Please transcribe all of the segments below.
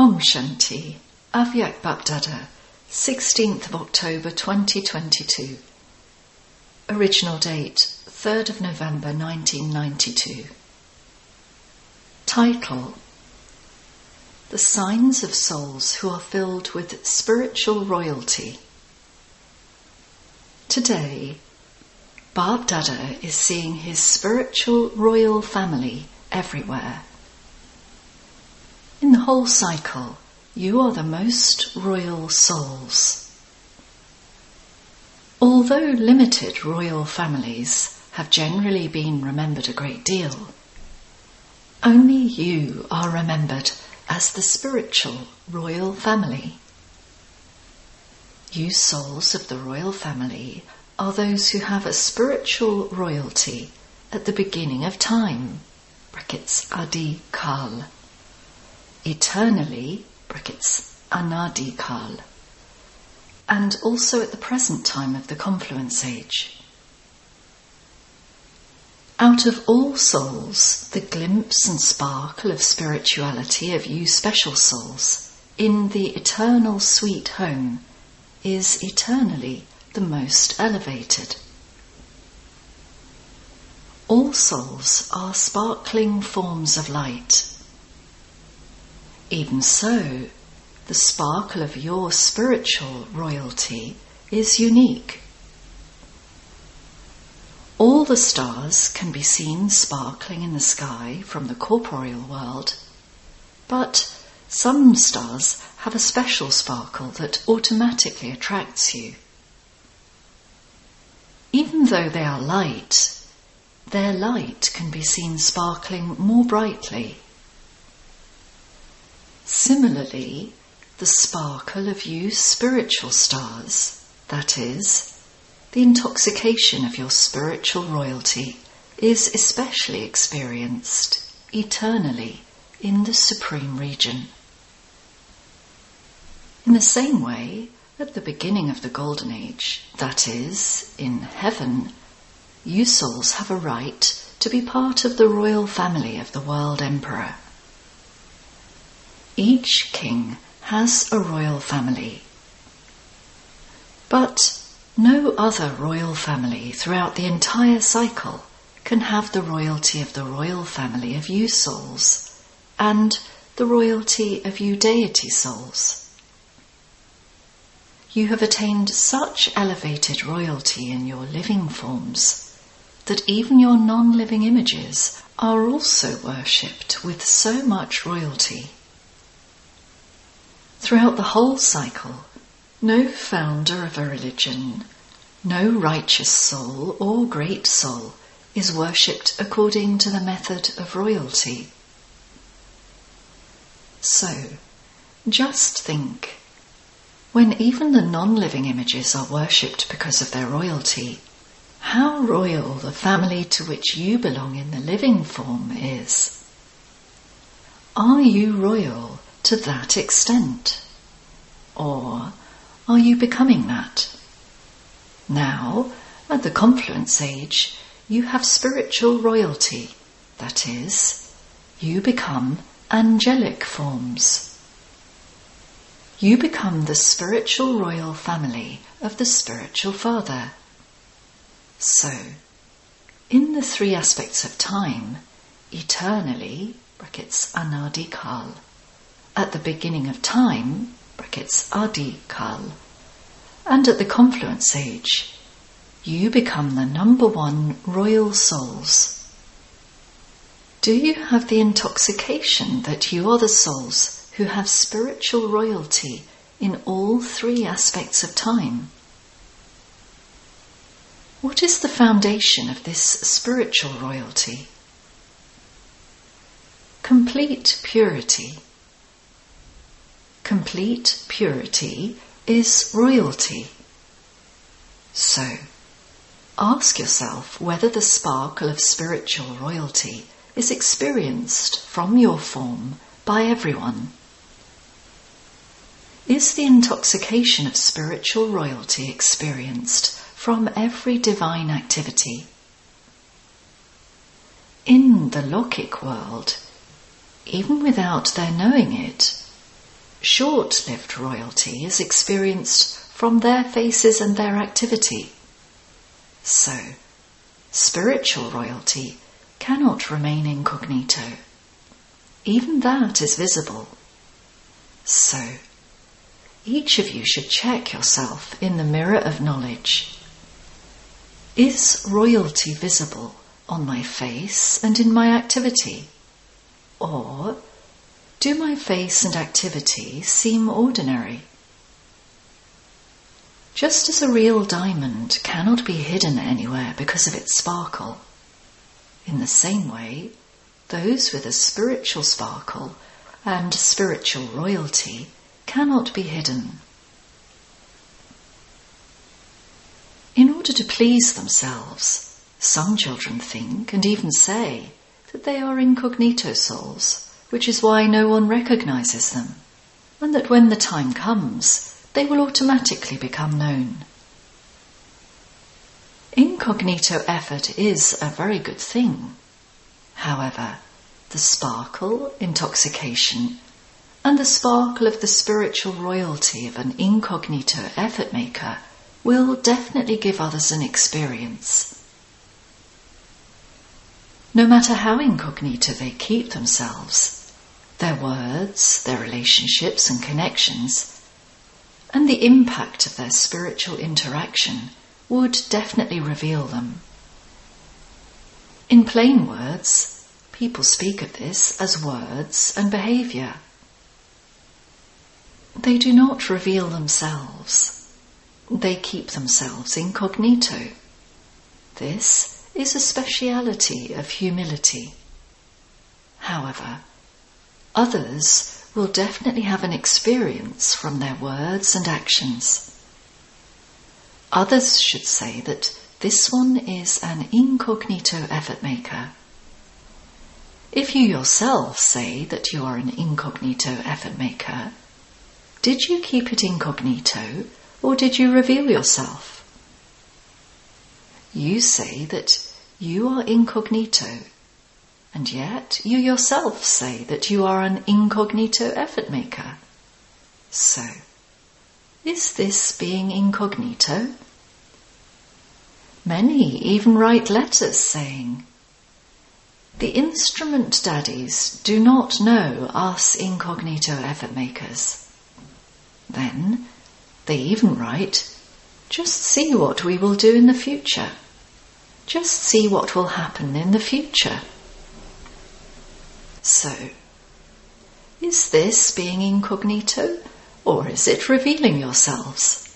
Om Shanti, Avyakt Bapdada, 16th of October 2022. Original date 3rd of November 1992. Title The Signs of Souls Who Are Filled with Spiritual Royalty. Today, Bab is seeing his spiritual royal family everywhere. In the whole cycle, you are the most royal souls. Although limited royal families have generally been remembered a great deal, only you are remembered as the spiritual royal family. You souls of the royal family are those who have a spiritual royalty at the beginning of time. Brackets Adi Kal eternally, brackets, anadikal, and also at the present time of the confluence age. Out of all souls, the glimpse and sparkle of spirituality of you special souls in the eternal sweet home is eternally the most elevated. All souls are sparkling forms of light even so, the sparkle of your spiritual royalty is unique. All the stars can be seen sparkling in the sky from the corporeal world, but some stars have a special sparkle that automatically attracts you. Even though they are light, their light can be seen sparkling more brightly Similarly, the sparkle of you spiritual stars, that is, the intoxication of your spiritual royalty, is especially experienced eternally in the supreme region. In the same way, at the beginning of the Golden Age, that is, in heaven, you souls have a right to be part of the royal family of the world emperor. Each king has a royal family. But no other royal family throughout the entire cycle can have the royalty of the royal family of you souls and the royalty of you deity souls. You have attained such elevated royalty in your living forms that even your non living images are also worshipped with so much royalty. Throughout the whole cycle, no founder of a religion, no righteous soul or great soul is worshipped according to the method of royalty. So, just think when even the non living images are worshipped because of their royalty, how royal the family to which you belong in the living form is. Are you royal to that extent? Or are you becoming that? Now, at the confluence age, you have spiritual royalty. That is, you become angelic forms. You become the spiritual royal family of the spiritual father. So, in the three aspects of time, eternally, brackets anadikal, at the beginning of time, brackets Adi Kal, and at the confluence age, you become the number one royal souls. Do you have the intoxication that you are the souls who have spiritual royalty in all three aspects of time? What is the foundation of this spiritual royalty? Complete purity complete purity is royalty. So, ask yourself whether the sparkle of spiritual royalty is experienced from your form by everyone. Is the intoxication of spiritual royalty experienced from every divine activity? In the Lokik world, even without their knowing it, short lived royalty is experienced from their faces and their activity. So, spiritual royalty cannot remain incognito. Even that is visible. So, each of you should check yourself in the mirror of knowledge. Is royalty visible on my face and in my activity? Or do my face and activity seem ordinary? Just as a real diamond cannot be hidden anywhere because of its sparkle, in the same way, those with a spiritual sparkle and spiritual royalty cannot be hidden. In order to please themselves, some children think and even say that they are incognito souls, which is why no one recognizes them, and that when the time comes, they will automatically become known. Incognito effort is a very good thing. However, the sparkle, intoxication, and the sparkle of the spiritual royalty of an incognito effort maker will definitely give others an experience. No matter how incognito they keep themselves, their words, their relationships and connections, and the impact of their spiritual interaction would definitely reveal them. In plain words, people speak of this as words and behaviour. They do not reveal themselves. They keep themselves incognito. This is a speciality of humility. However, others will definitely have an experience from their words and actions. Others should say that this one is an incognito effort maker. If you yourself say that you are an incognito effort maker, did you keep it incognito or did you reveal yourself? You say that you are incognito, and yet you yourself say that you are an incognito effort maker. So, is this being incognito? Many even write letters saying, The instrument daddies do not know us incognito effort makers. Then they even write, Just see what we will do in the future. Just see what will happen in the future. So, is this being incognito or is it revealing yourselves?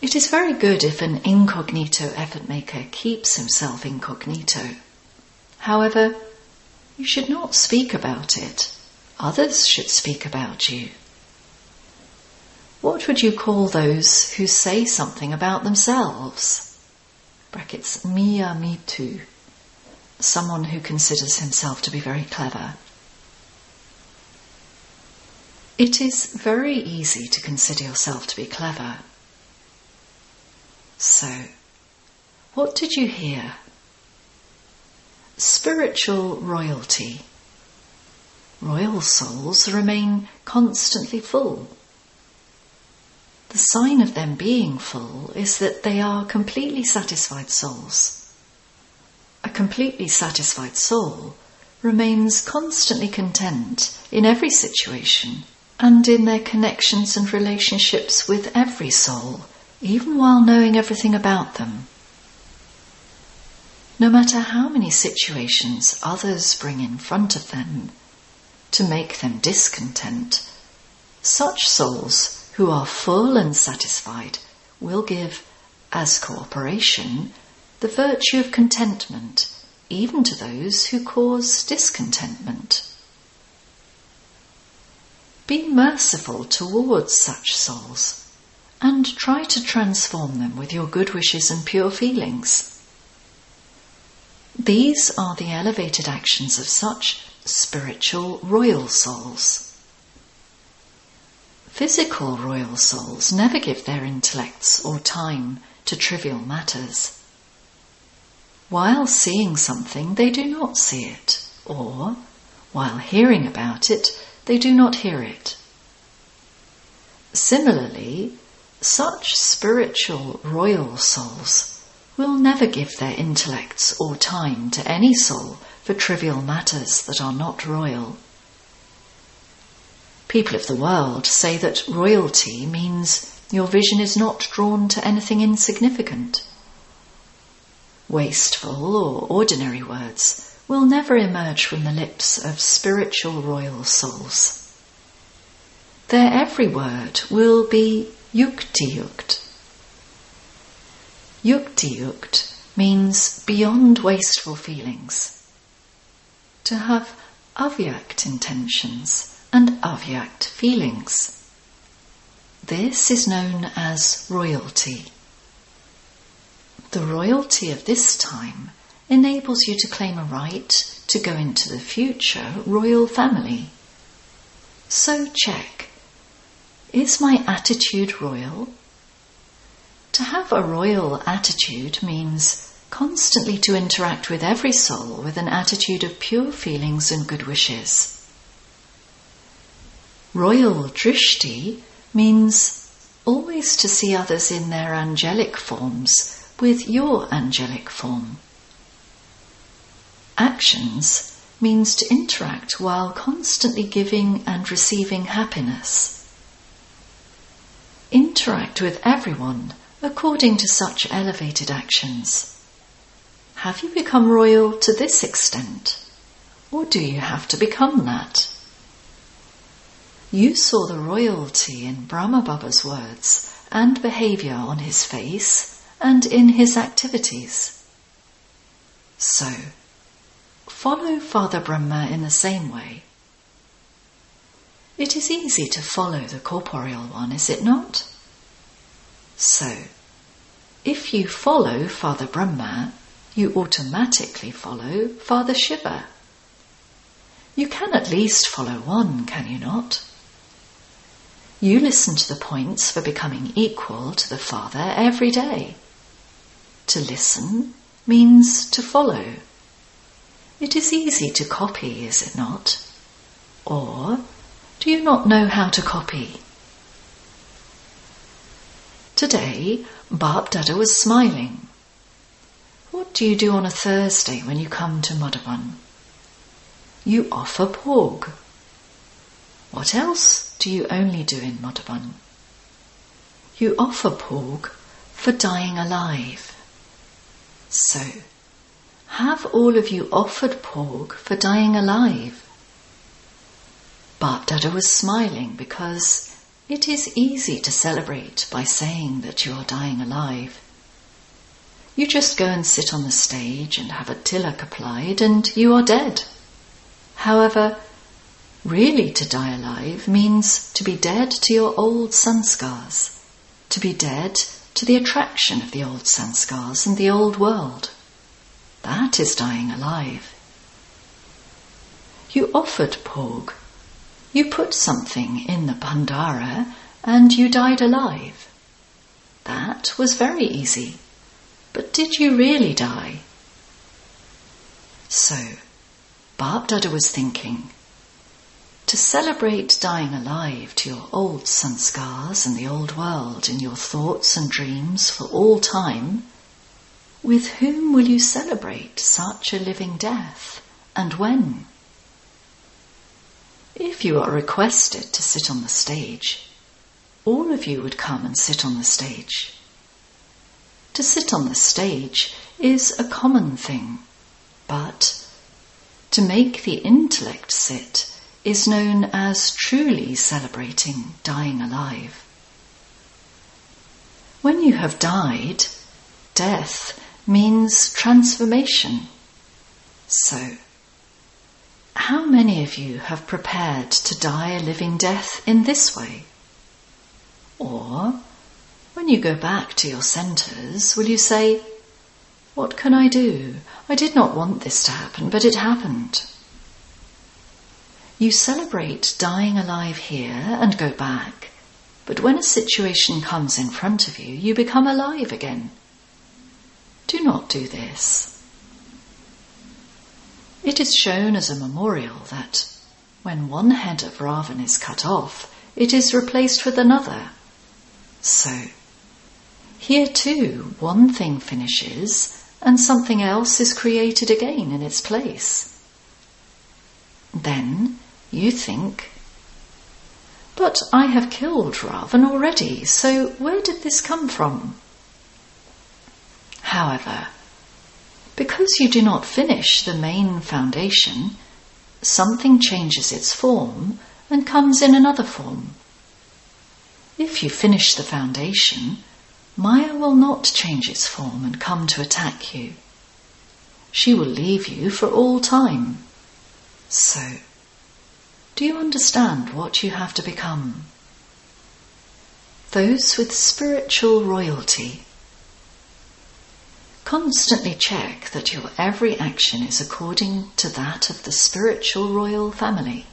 It is very good if an incognito effort maker keeps himself incognito. However, you should not speak about it. Others should speak about you. What would you call those who say something about themselves? Brackets, mia me too. Someone who considers himself to be very clever. It is very easy to consider yourself to be clever. So, what did you hear? Spiritual royalty. Royal souls remain constantly full. The sign of them being full is that they are completely satisfied souls. A completely satisfied soul remains constantly content in every situation and in their connections and relationships with every soul even while knowing everything about them. No matter how many situations others bring in front of them to make them discontent, such souls who are full and satisfied will give, as cooperation, the virtue of contentment even to those who cause discontentment. Be merciful towards such souls and try to transform them with your good wishes and pure feelings. These are the elevated actions of such spiritual royal souls. Physical royal souls never give their intellects or time to trivial matters. While seeing something, they do not see it, or, while hearing about it, they do not hear it. Similarly, such spiritual royal souls will never give their intellects or time to any soul for trivial matters that are not royal. People of the world say that royalty means your vision is not drawn to anything insignificant. Wasteful or ordinary words will never emerge from the lips of spiritual royal souls. Their every word will be yukti-yukt. Yukti-yukt means beyond wasteful feelings. To have avyakt intentions and avyakt feelings. This is known as royalty. The royalty of this time enables you to claim a right to go into the future royal family. So check. Is my attitude royal? To have a royal attitude means constantly to interact with every soul with an attitude of pure feelings and good wishes. Royal drishti means always to see others in their angelic forms with your angelic form. Actions means to interact while constantly giving and receiving happiness. Interact with everyone according to such elevated actions. Have you become royal to this extent? Or do you have to become that? You saw the royalty in Brahma Baba's words and behavior on his face and in his activities. So, follow Father Brahma in the same way. It is easy to follow the corporeal one, is it not? So, if you follow Father Brahma, you automatically follow Father Shiva. You can at least follow one, can you not? You listen to the points for becoming equal to the Father every day. To listen means to follow. It is easy to copy, is it not? Or do you not know how to copy? Today, Bap Dada was smiling. What do you do on a Thursday when you come to Madhuban? You offer bhog. What else do you only do in Madhuban? You offer bhog for dying alive. So, have all of you offered bhog for dying alive? Bap Dada was smiling because it is easy to celebrate by saying that you are dying alive. You just go and sit on the stage and have a tilak applied and you are dead. However, Really to die alive means to be dead to your old sanskars, to be dead to the attraction of the old sanskars and the old world. That is dying alive. You offered bhog. You put something in the bandara and you died alive. That was very easy. But did you really die? So, Bap Dada was thinking, to celebrate dying alive to your old sanskars and the old world in your thoughts and dreams for all time, with whom will you celebrate such a living death and when? If you are requested to sit on the stage, all of you would come and sit on the stage. To sit on the stage is a common thing, but to make the intellect sit is known as truly celebrating dying alive. When you have died, death means transformation. So, how many of you have prepared to die a living death in this way? Or, when you go back to your centres, will you say, What can I do? I did not want this to happen, but it happened. You celebrate dying alive here and go back, but when a situation comes in front of you, you become alive again. Do not do this. It is shown as a memorial that when one head of Ravan is cut off, it is replaced with another. So, here too, one thing finishes and something else is created again in its place. Then you think, but I have killed Ravan already, so where did this come from? However, because you do not finish the main foundation, something changes its form and comes in another form. If you finish the foundation, Maya will not change its form and come to attack you. She will leave you for all time. So, do you understand what you have to become? Those with spiritual royalty. Constantly check that your every action is according to that of the spiritual royal family.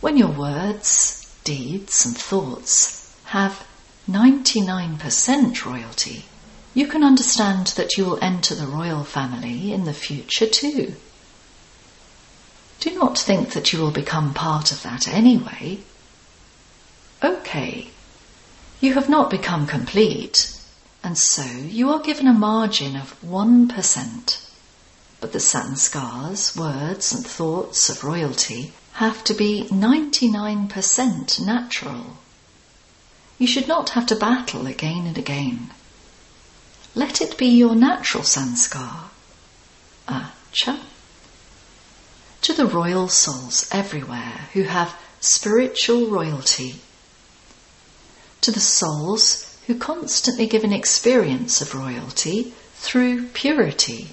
When your words, deeds, and thoughts have 99% royalty, you can understand that you will enter the royal family in the future too. Do not think that you will become part of that anyway. Okay, you have not become complete, and so you are given a margin of 1%. But the sanskars, words, and thoughts of royalty have to be 99% natural. You should not have to battle again and again. Let it be your natural sanskar. Acha. Ah, To the royal souls everywhere who have spiritual royalty. To the souls who constantly give an experience of royalty through purity.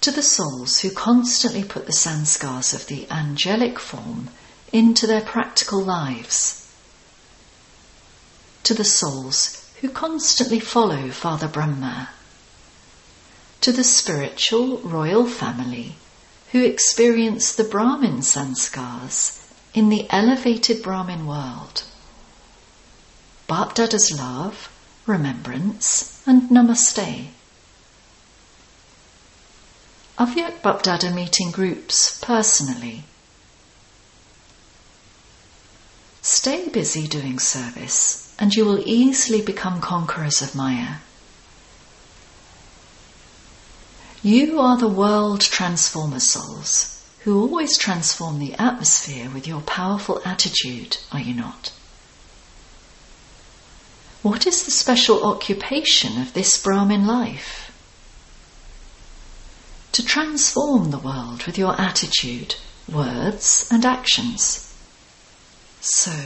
To the souls who constantly put the sanskars of the angelic form into their practical lives to the souls who constantly follow Father Brahma, to the spiritual royal family who experience the Brahmin sanskars in the elevated Brahmin world. Bapdada's love, remembrance, and namaste. Avyakt Bapdada meeting groups personally. Stay busy doing service and you will easily become conquerors of Maya. You are the world transformer souls who always transform the atmosphere with your powerful attitude, are you not? What is the special occupation of this Brahmin life? To transform the world with your attitude, words, and actions. So,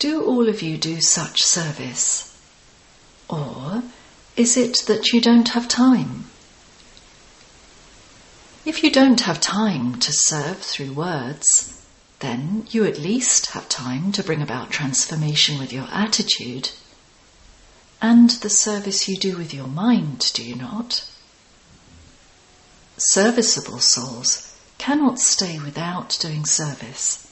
do all of you do such service? Or is it that you don't have time? If you don't have time to serve through words, then you at least have time to bring about transformation with your attitude and the service you do with your mind, do you not? Serviceable souls cannot stay without doing service.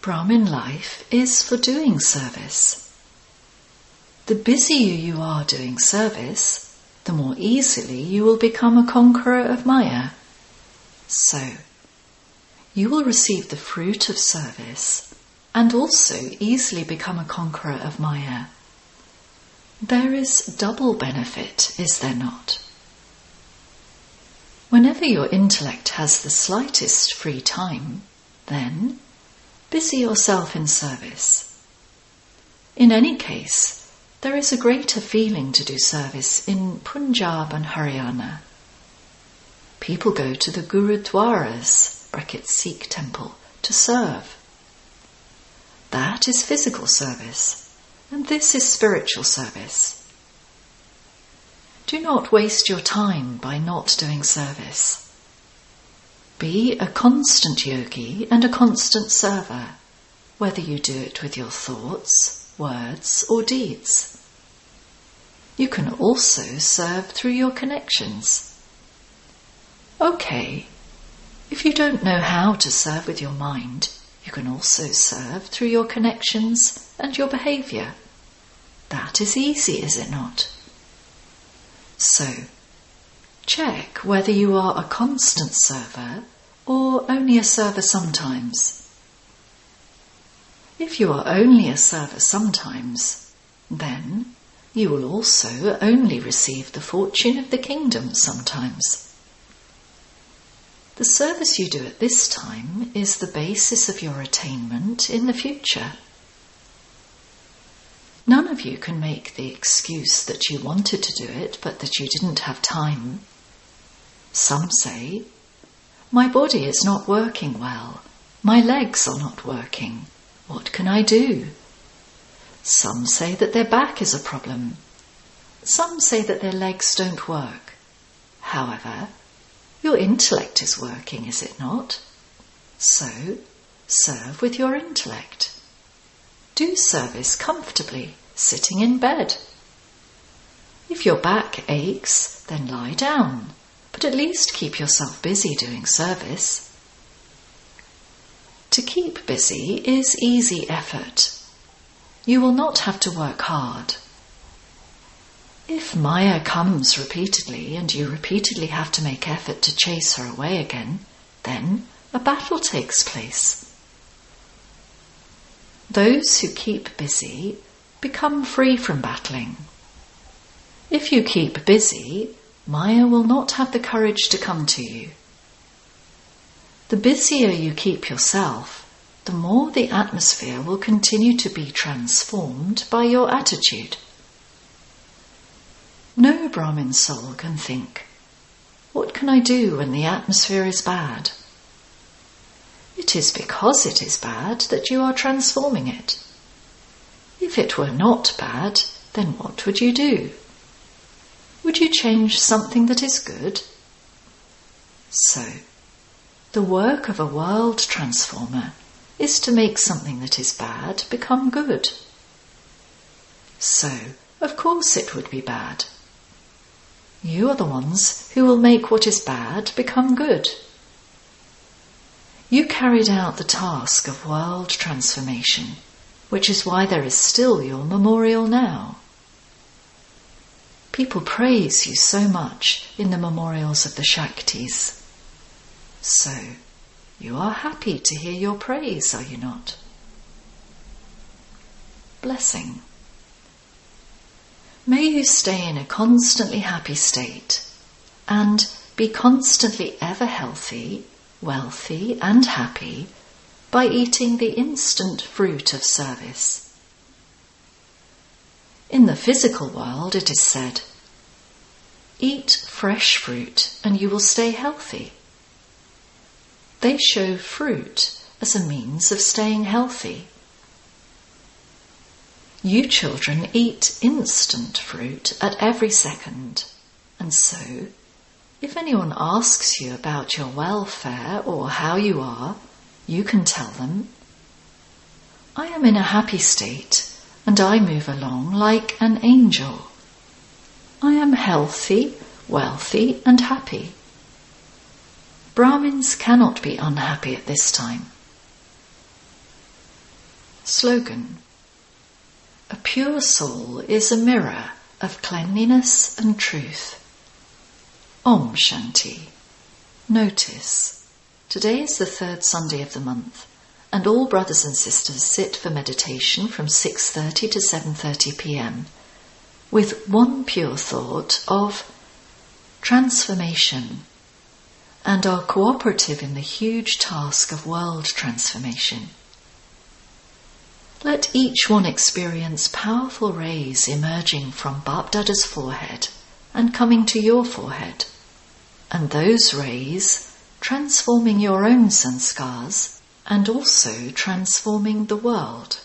Brahmin life is for doing service. The busier you are doing service, the more easily you will become a conqueror of Maya. So, you will receive the fruit of service and also easily become a conqueror of Maya. There is double benefit, is there not? Whenever your intellect has the slightest free time, then busy yourself in service. In any case, there is a greater feeling to do service in Punjab and Haryana. People go to the Gurudwaras, bracket Sikh temple, to serve. That is physical service, and this is spiritual service. Do not waste your time by not doing service. Be a constant yogi and a constant server, whether you do it with your thoughts, words, or deeds. You can also serve through your connections. Okay, if you don't know how to serve with your mind, you can also serve through your connections and your behavior. That is easy, is it not? So, Check whether you are a constant server or only a server sometimes. If you are only a server sometimes, then you will also only receive the fortune of the kingdom sometimes. The service you do at this time is the basis of your attainment in the future. None of you can make the excuse that you wanted to do it but that you didn't have time. Some say, My body is not working well. My legs are not working. What can I do? Some say that their back is a problem. Some say that their legs don't work. However, your intellect is working, is it not? So, serve with your intellect. Do service comfortably, sitting in bed. If your back aches, then lie down, but at least keep yourself busy doing service. To keep busy is easy effort. You will not have to work hard. If Maya comes repeatedly and you repeatedly have to make effort to chase her away again, then a battle takes place. Those who keep busy become free from battling. If you keep busy, Maya will not have the courage to come to you. The busier you keep yourself, the more the atmosphere will continue to be transformed by your attitude. No Brahmin soul can think, What can I do when the atmosphere is bad? It is because it is bad that you are transforming it. If it were not bad, then what would you do? Would you change something that is good? So, the work of a world transformer is to make something that is bad become good. So, of course it would be bad. You are the ones who will make what is bad become good. You carried out the task of world transformation which is why there is still your memorial now. People praise you so much in the memorials of the Shaktis. So, you are happy to hear your praise, are you not? Blessing. May you stay in a constantly happy state and be constantly ever healthy, wealthy, and happy by eating the instant fruit of service. In the physical world, it is said, Eat fresh fruit and you will stay healthy. They show fruit as a means of staying healthy. You children eat instant fruit at every second, and so, if anyone asks you about your welfare or how you are, you can tell them, I am in a happy state and I move along like an angel. I am healthy, wealthy, and happy. Brahmins cannot be unhappy at this time. Slogan A pure soul is a mirror of cleanliness and truth. Om Shanti. Notice Today is the third Sunday of the month, and all brothers and sisters sit for meditation from 6:30 to 7:30 p.m. with one pure thought of transformation and are cooperative in the huge task of world transformation. Let each one experience powerful rays emerging from Bapdada's forehead and coming to your forehead, and those rays transforming your own sanskars and also transforming the world.